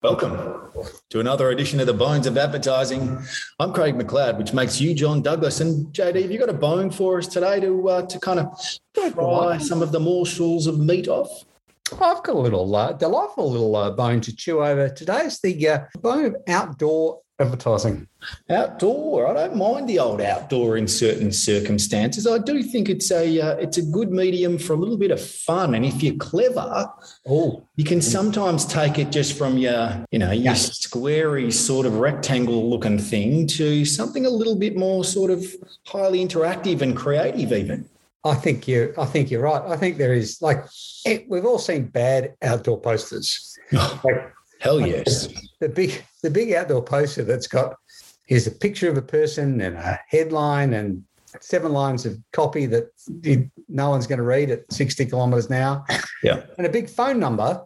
Welcome to another edition of the Bones of Advertising. I'm Craig McLeod, which makes you John Douglas. And JD, have you got a bone for us today to uh, to kind of fry some of the morsels of meat off? I've got a little uh, delightful little uh, bone to chew over today. It's the uh, bone of outdoor advertising. Outdoor, I don't mind the old outdoor in certain circumstances. I do think it's a uh, it's a good medium for a little bit of fun, and if you're clever, oh, you can sometimes take it just from your you know your squarey sort of rectangle looking thing to something a little bit more sort of highly interactive and creative, even. I think you. I think you're right. I think there is like it, we've all seen bad outdoor posters. like, Hell yes. The big the big outdoor poster that's got here's a picture of a person and a headline and seven lines of copy that no one's going to read at 60 kilometers an hour. Yeah. And a big phone number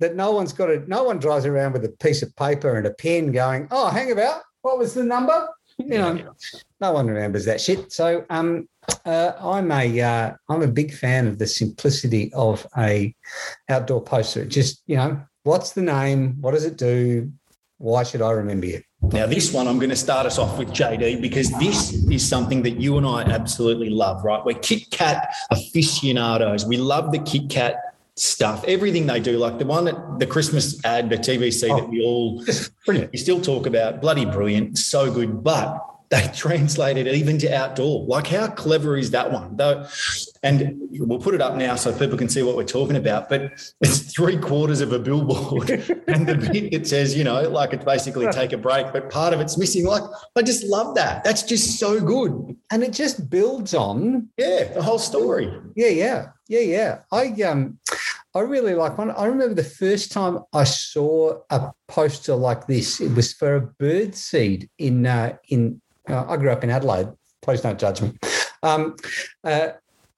that no one's got no one drives around with a piece of paper and a pen going, oh, hang about, what was the number? You know, yeah. no one remembers that shit. So um, uh, I'm a am uh, a big fan of the simplicity of a outdoor poster. Just you know, what's the name? What does it do? Why should I remember you? Now, this one, I'm going to start us off with JD because this is something that you and I absolutely love, right? We're Kit Kat aficionados. We love the Kit Kat stuff, everything they do, like the one that the Christmas ad, the TVC oh, that we all we still talk about, bloody brilliant, so good. But they translated it even to outdoor. Like, how clever is that one? Though, and we'll put it up now so people can see what we're talking about. But it's three quarters of a billboard, and the bit that says, you know, like it's basically take a break, but part of it's missing. Like, I just love that. That's just so good, and it just builds on, yeah, the whole story. Yeah, yeah, yeah, yeah. I um. I really like one. I remember the first time I saw a poster like this. It was for a bird seed in uh, in uh, I grew up in Adelaide. Please don't judge me. Um, uh,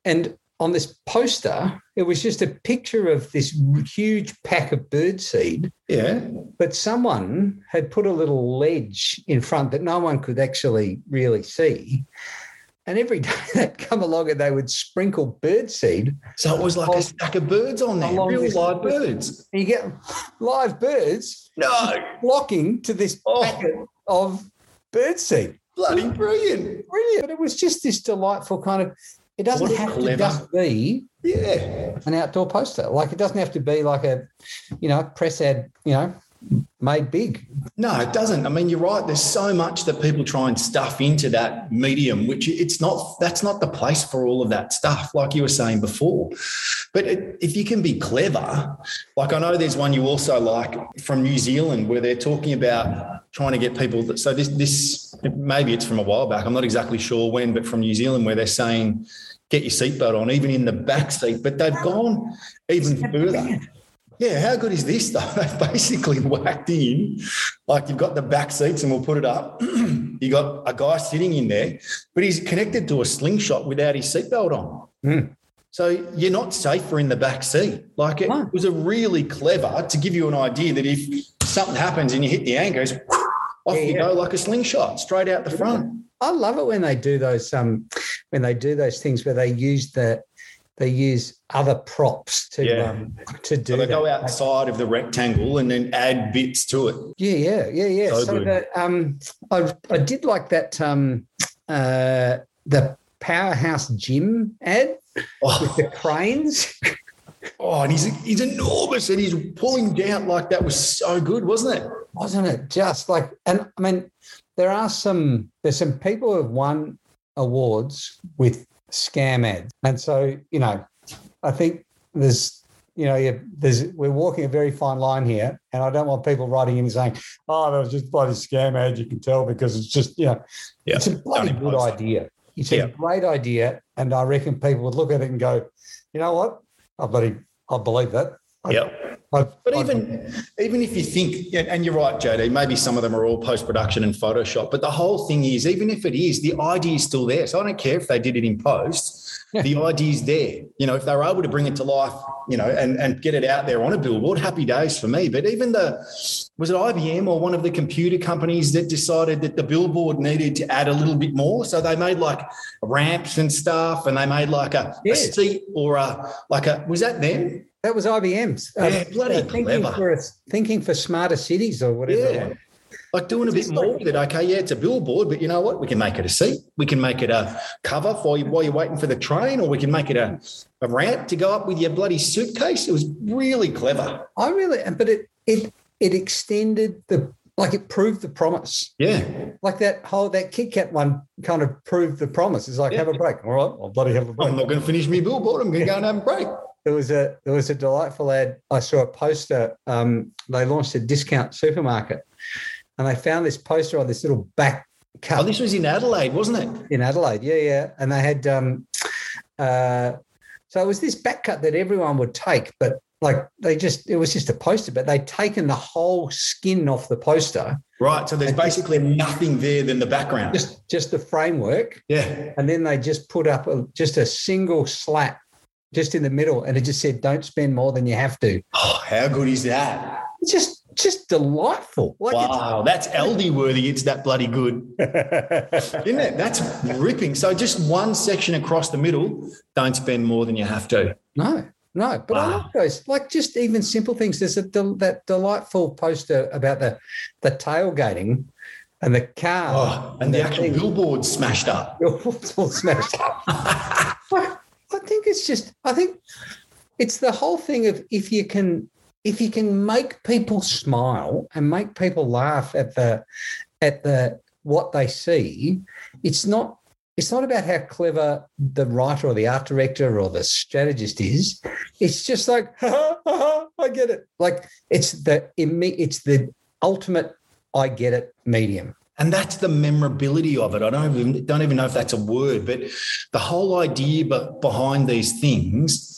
and on this poster, it was just a picture of this huge pack of birdseed. Yeah. But someone had put a little ledge in front that no one could actually really see. And every day they'd come along and they would sprinkle birdseed. So it was like a stack of birds on there, real live birds. You get live birds no. flocking to this oh. packet of birdseed. Bloody brilliant. Brilliant. But it was just this delightful kind of, it doesn't have clever. to just be yeah. an outdoor poster. Like it doesn't have to be like a, you know, press ad, you know, made big. No, it doesn't. I mean, you're right. There's so much that people try and stuff into that medium, which it's not, that's not the place for all of that stuff, like you were saying before. But it, if you can be clever, like I know there's one you also like from New Zealand where they're talking about trying to get people. That, so this, this maybe it's from a while back. I'm not exactly sure when, but from New Zealand where they're saying get your seatbelt on, even in the back seat. But they've gone even further. Yeah, how good is this though? They've basically whacked in, like you've got the back seats, and we'll put it up. you got a guy sitting in there, but he's connected to a slingshot without his seatbelt on. Mm. So you're not safer in the back seat. Like it was a really clever to give you an idea that if something happens and you hit the anchors, off yeah, you yeah. go like a slingshot straight out the front. I love it when they do those um when they do those things where they use the they use other props to yeah. um, to do. So they that. go outside of the rectangle and then add bits to it. Yeah, yeah, yeah, yeah. So, so that, um, I I did like that um uh the powerhouse gym ad oh. with the cranes. Oh, and he's he's enormous, and he's pulling down like that was so good, wasn't it? Wasn't it just like? And I mean, there are some there's some people who have won awards with scam ads, and so you know, I think there's you know, there's we're walking a very fine line here, and I don't want people writing in saying, "Oh, that was just bloody scam ad." You can tell because it's just you know, yeah, it's a bloody good idea. It's yeah. a great idea, and I reckon people would look at it and go, "You know what? I bloody I believe that. Yeah. But even even if you think, and you're right, JD, maybe some of them are all post production and Photoshop, but the whole thing is, even if it is, the idea is still there. So I don't care if they did it in post. the idea is there. You know, if they were able to bring it to life, you know, and and get it out there on a billboard, happy days for me. But even the was it IBM or one of the computer companies that decided that the billboard needed to add a little bit more, so they made like ramps and stuff, and they made like a, yeah. a seat or a like a was that them? That was IBM's. Yeah, um, bloody thinking clever. for thinking for smarter cities or whatever. Yeah. was. Like doing a bit more like- with it. Okay, yeah, it's a billboard, but you know what? We can make it a seat. We can make it a cover for you while you're waiting for the train, or we can make it a, a ramp to go up with your bloody suitcase. It was really clever. I really, but it it it extended the like it proved the promise. Yeah. Like that whole that Kit Kat one kind of proved the promise. It's like Yeah. have a break. All right, I'll bloody have a break. I'm not going to finish my billboard. I'm going to go and have a break. There was a there was a delightful ad. I saw a poster. Um, they launched a discount supermarket, and they found this poster on this little back cut Oh, this was in Adelaide, wasn't it? in Adelaide. Yeah, yeah. And they had um, uh, so it was this back cut that everyone would take, but like they just it was just a poster, but they'd taken the whole skin off the poster, Right. So there's basically nothing there than the background. just just the framework, Yeah. and then they just put up a, just a single slat just in the middle, and it just said, "Don't spend more than you have to." Oh, how good is that? It's just just delightful. Like Wow. That's LD worthy. It's that bloody good. Isn't it? That's ripping. So just one section across the middle, don't spend more than you have to. no, no, but I love those. Like just even simple things. There's a del- that delightful poster about the the tailgating and the car. Oh, and the actual thing. billboard smashed up. it's all smashed up. It's just. I think it's the whole thing of if you can if you can make people smile and make people laugh at the at the what they see, it's not it's not about how clever the writer or the art director or the strategist is. It's just like I get it. Like it's the it's the ultimate I get it medium. And that's the memorability of it. I don't even, don't even know if that's a word, but the whole idea behind these things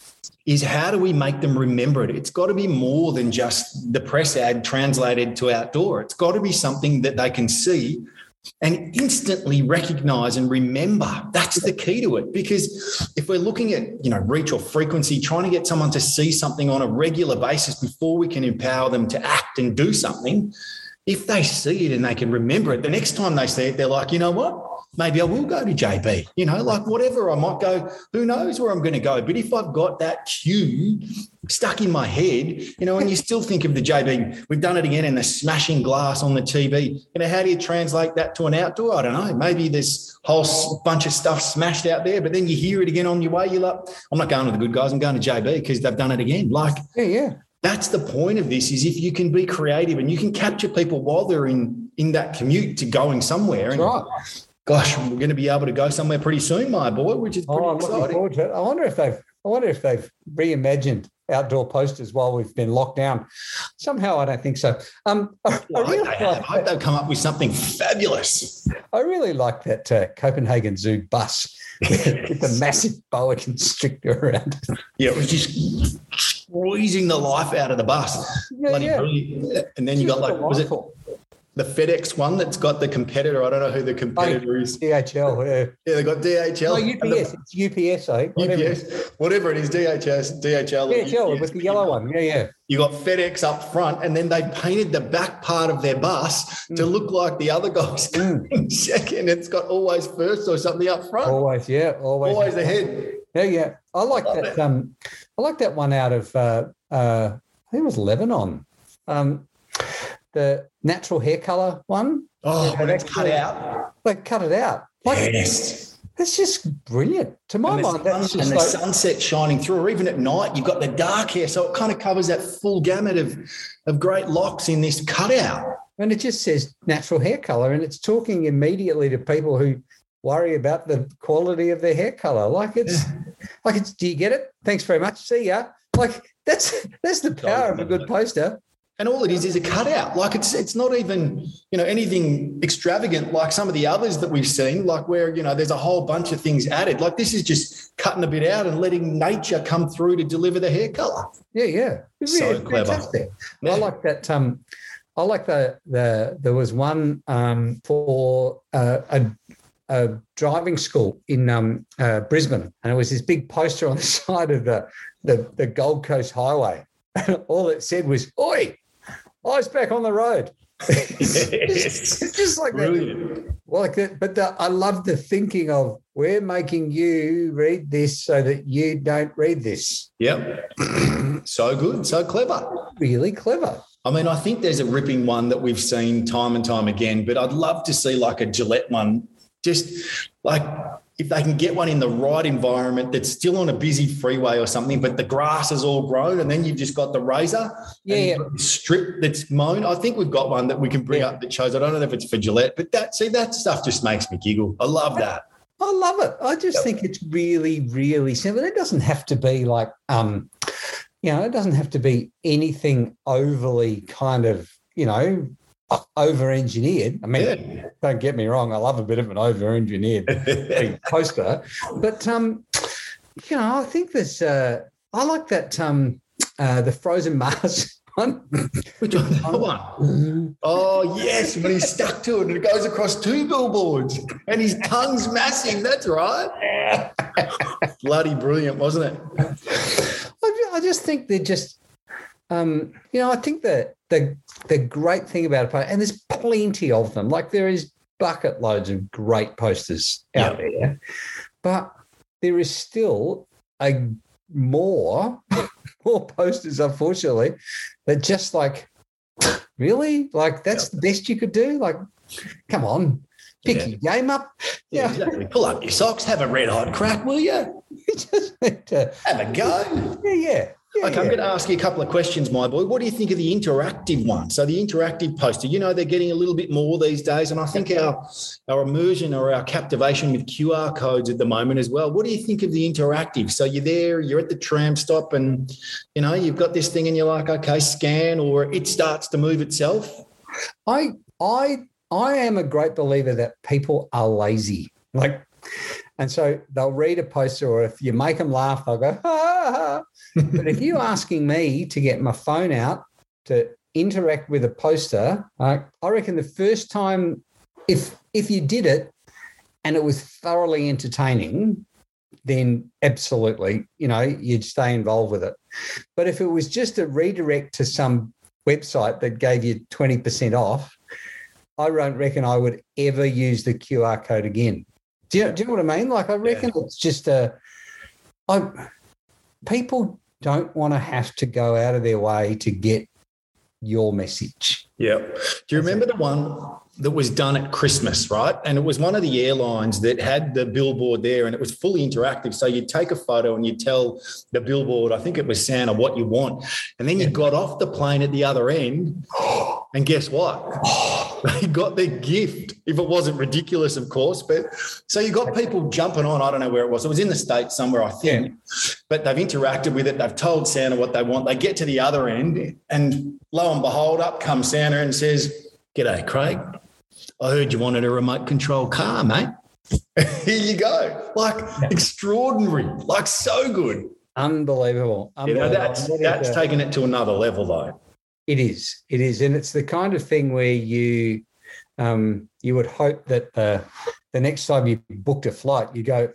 is how do we make them remember it? It's got to be more than just the press ad translated to outdoor. It's got to be something that they can see and instantly recognize and remember. That's the key to it. Because if we're looking at, you know, reach or frequency, trying to get someone to see something on a regular basis before we can empower them to act and do something, if they see it and they can remember it, the next time they see it, they're like, you know what? Maybe I will go to JB, you know, like whatever. I might go, who knows where I'm going to go. But if I've got that cue stuck in my head, you know, and you still think of the JB, we've done it again and the smashing glass on the TV. You know, how do you translate that to an outdoor? I don't know. Maybe this whole bunch of stuff smashed out there, but then you hear it again on your way. You're like, I'm not going to the good guys. I'm going to JB because they've done it again. Like, Yeah, yeah. That's the point of this is if you can be creative and you can capture people while they're in in that commute to going somewhere That's and right. gosh we're going to be able to go somewhere pretty soon my boy which is pretty Oh, I'm looking exciting forward to it. I wonder if they've I wonder if they've reimagined outdoor posters while we've been locked down. Somehow I don't think so. Um, I, I Well, I, really hope they have. I hope come up with something fabulous I really like that uh, Copenhagen Zoo bus with the massive boa constrictor around. it. yeah it was just squeezing the life out of the bus Yeah, yeah. and then you got like was it the FedEx one that's got the competitor I don't know who the competitor is DHL. Yeah. yeah they got DHL No, and the- UPS. It's UPS, eh? Whatever. UPS, whatever it is, DHS, DHL. DHL UPS. with the yellow one. Yeah, yeah. You got FedEx up front, and then they painted the back part of their bus to look like the other guys Mm. second. It's got always first or something up front, Always, yeah, always. always ahead. Yeah, yeah. I like Love that. it. Um, I like that one out of uh, uh, I think it was Lebanon. Um, the natural hair color one. Oh, Yeah, when it's that's cut out. They cut it out. Like Yes. that's just brilliant. To my And mind, that's just and the like sunset shining through, or even at night, you've got the dark hair. So it kind of covers that full gamut of, of great locks in this cutout. and it just says natural hair color, and it's talking immediately to people who worry about the quality of their hair color. Like it's like it's. Do you get it? Thanks very much. See ya. Like that's that's the power of a good poster. And all it is is a cutout. Like it's it's not even you know anything extravagant like some of the others that we've seen. Like where you know there's a whole bunch of things added. Like this is just cutting a bit out and letting nature come through to deliver the hair color. Yeah, yeah. It's So clever. Yeah. I like that. Um, I like the the there was one um, for uh, a, a driving school in um, uh, Brisbane, and it was this big poster on the side of the the, the Gold Coast Highway. And all it said was "Oi, eyes back on the road." it's just like that Brilliant. well, like that, but the, I love the thinking of we're making you read this so that you don't read this. Yep. so good, so clever. Really clever. I mean, I think there's a ripping one that we've seen time and time again, but I'd love to see like a Gillette one. Just like if they can get one in the right environment that's still on a busy freeway or something, but the grass is all grown, and then you've just got the razor, Yeah, yeah. strip that's mown. I think we've got one that we can bring Yeah. up that shows. I don't know if it's for Gillette, but that see that stuff just makes me giggle. I love that. I love it. I just Yep. think it's really, really simple. It doesn't have to be like, um, you know, it doesn't have to be anything overly kind of, you know, over engineered. I mean, Yeah. don't get me wrong. I love a bit of an over engineered poster, but um, you know, I think there's. Uh, I like that um, uh, the frozen Mars one. Which one? That one. Oh yes, when he's stuck to it and it goes across two billboards and his tongue's massive. That's right. Bloody brilliant, wasn't it? I just think they're just, um, you know, I think that the the great thing about it, and there's plenty of them. Like there is bucket loads of great posters out there, but there is still a more more posters, unfortunately, that just like really like that's the best you could do. Like, come on, pick Yeah. your game up. Yeah, Yeah, exactly. Pull up your socks, have a red hot crack, will you? you just need to. Have a go. Yeah, yeah. Yeah, Okay, I'm going to ask you a couple of questions, my boy. What do you think of the interactive one? So the interactive poster, you know, they're getting a little bit more these days, and I think our our immersion or our captivation with QR codes at the moment as well. What do you think of the interactive? So you're there, you're at the tram stop, and you know you've got this thing, and you're like, okay, scan, or it starts to move itself. I I I am a great believer that people are lazy. Like, and so they'll read a poster, or if you make them laugh, they'll go, ah. But if you're asking me to get my phone out to interact with a poster, uh, I reckon the first time, if if you did it and it was thoroughly entertaining, then absolutely, you know, you'd stay involved with it. But if it was just a redirect to some website that gave you 20% off, I don't reckon I would ever use the QR code again. Do you, do you know what I mean? Like, I reckon it's just a, I, people don't want to have to go out of their way to get your message. Yeah. Do you remember the one that was done at Christmas, right? And it was one of the airlines that had the billboard there and it was fully interactive. So you'd take a photo and you'd tell the billboard, I think it was Santa, what you want. And then you got off the plane at the other end. And guess what? They got their gift, if it wasn't ridiculous, of course. But so you got people jumping on. I don't know where it was. It was in the States somewhere, I think. But they've interacted with it. They've told Santa what they want. They get to the other end, and lo and behold, up comes Santa and says, G'day, Craig. I heard you wanted a remote control car, mate. Here you go. Like extraordinary, like so good. Unbelievable. You know, that's that's taking it to another level, though. It is. It is, and it's the kind of thing where you um, you would hope that the the next time you booked a flight, you go,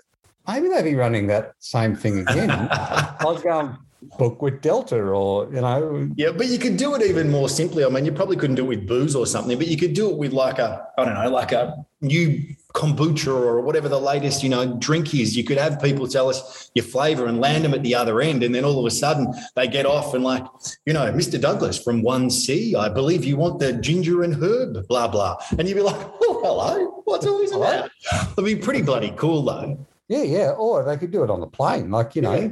maybe they'll be running that same thing again. I'll go and book with Delta, or you know, Yeah, but you could do it even more simply. I mean, you probably couldn't do it with booze or something, but you could do it with like a, I don't know, like a new kombucha or whatever the latest, you know, drink is. You could have people tell us your flavor and land them at the other end. And then all of a sudden they get off and like, you know, Mr. Douglas from 1C, I believe you want the ginger and herb, blah, blah. And you'd be like, oh, hello. What's all this about? It'd be pretty bloody cool though. yeah, yeah, or they could do it on the plane, like you know, Yeah.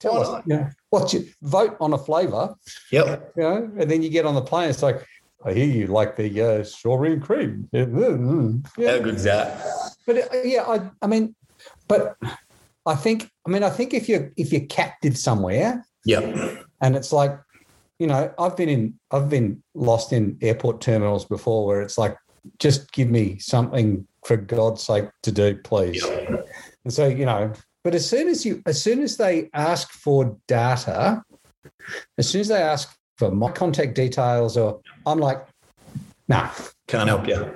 tell Why us, not? you know, what you vote on a flavour, Yep. you know, and then you get on the plane, it's like. I hear you like the uh, strawberry and cream. Yeah. How good's that? But uh, yeah, I, I mean, but I think, I mean, I think if you're if you're captive somewhere yeah, and it's like, you know, I've been in, I've been lost in airport terminals before where it's like, just give me something for God's sake to do, please. And so, you know, but as soon as you, as soon as they ask for data, as soon as they ask for my contact details, or I'm like, nah, Can't help you.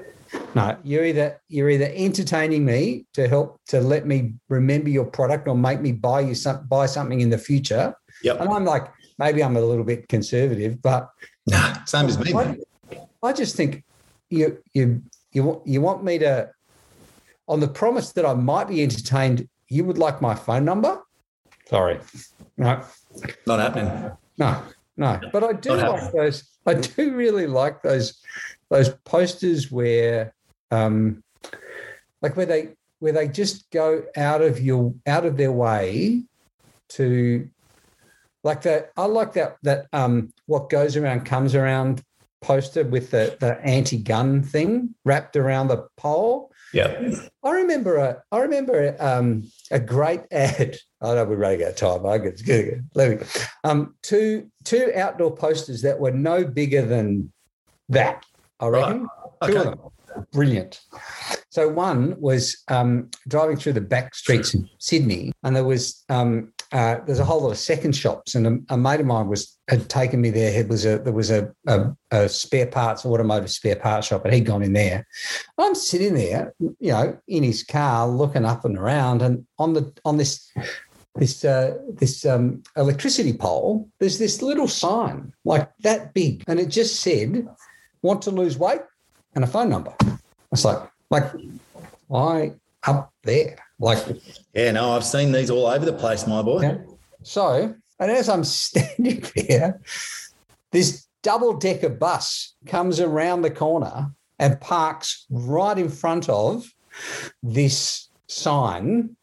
no, you're either you're either entertaining me to help to let me remember your product or make me buy you some buy something in the future. Yep. And I'm like, maybe I'm a little bit conservative, but Nah, same as me. I. I just think you you you you want me to. on the promise that I might be entertained, you would like my phone number. Sorry, no, Not happening. no, no. But I do like those. I do really like those those posters where, um, like where they where they just go out of your out of their way to like that. I like that that um what goes around comes around poster with the the anti-gun thing wrapped around the pole. Yeah. I remember a I remember um, a great ad. I know we're running out of time. I good, let me um, two two outdoor posters that were no bigger than that. I reckon two Okay. of them. Brilliant. So one was um, driving through the back streets in Sydney, and there was um, uh, there's a whole lot of second shops, and a, a mate of mine was had taken me there. It was a there was a, a, a spare parts automotive spare parts shop, and he'd gone in there. I'm sitting there, you know, in his car, looking up and around, and on the on this this uh, this um, electricity pole, there's this little sign like that big, and it just said, "Want to lose weight?" and a phone number. It's like like I up there, like Yeah, no, I've seen these all over the place, my boy. yeah. So, and as I'm standing there, this double decker bus comes around the corner and parks right in front of this sign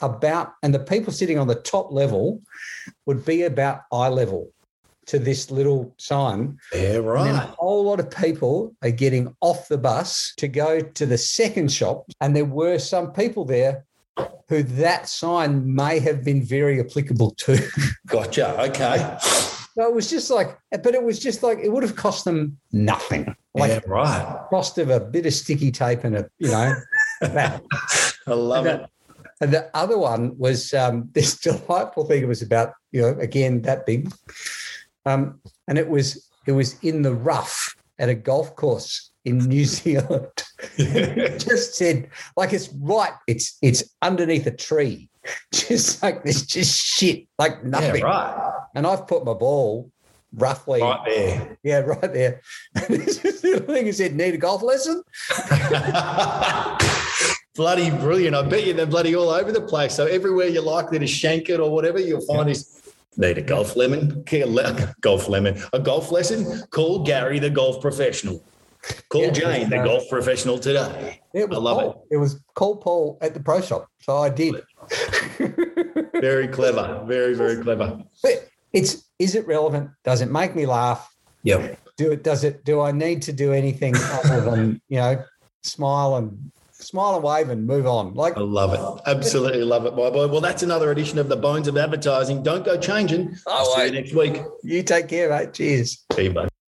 about, and the people sitting on the top level would be about eye level to this little sign. Yeah, right. And a whole lot of people are getting off the bus to go to the second shop. And there were some people there who that sign may have been very applicable to. Gotcha. Okay. So it was just like, but it was just like, it would have cost them nothing. Like yeah, right. cost of a bit of sticky tape and a, you know, that. I love And it. And the other one was um, this delightful thing. It was about, you know, again, that big. Um, and it was it was in the rough at a golf course in New Zealand. just said, like it's right, it's it's underneath a tree. Just like this, just shit, like Yeah, nothing. right. And I've put my ball roughly, Right there. yeah, right there. And this is the thing he said, need a golf lesson? bloody brilliant. I bet you they're bloody all over the place. So everywhere you're likely to shank it or whatever, you'll find is need a golf lemon, golf lemon, a golf lesson. Call Gary, the golf professional. Call Yeah, Jane, the uh, golf professional today. It was I love Paul. it. was call Paul at the pro shop. So I did. Very clever. Very, very clever. But it's is it relevant? Does it make me laugh? Yeah. Do it? Does it? Do I need to do anything other than you know smile and smile and wave and move on? Like I love it. Absolutely love it, my boy. Well, that's another edition of the Bones of Advertising. Don't go changing. I'll Oh, see you next week. you take care, mate. Cheers. See you, bud.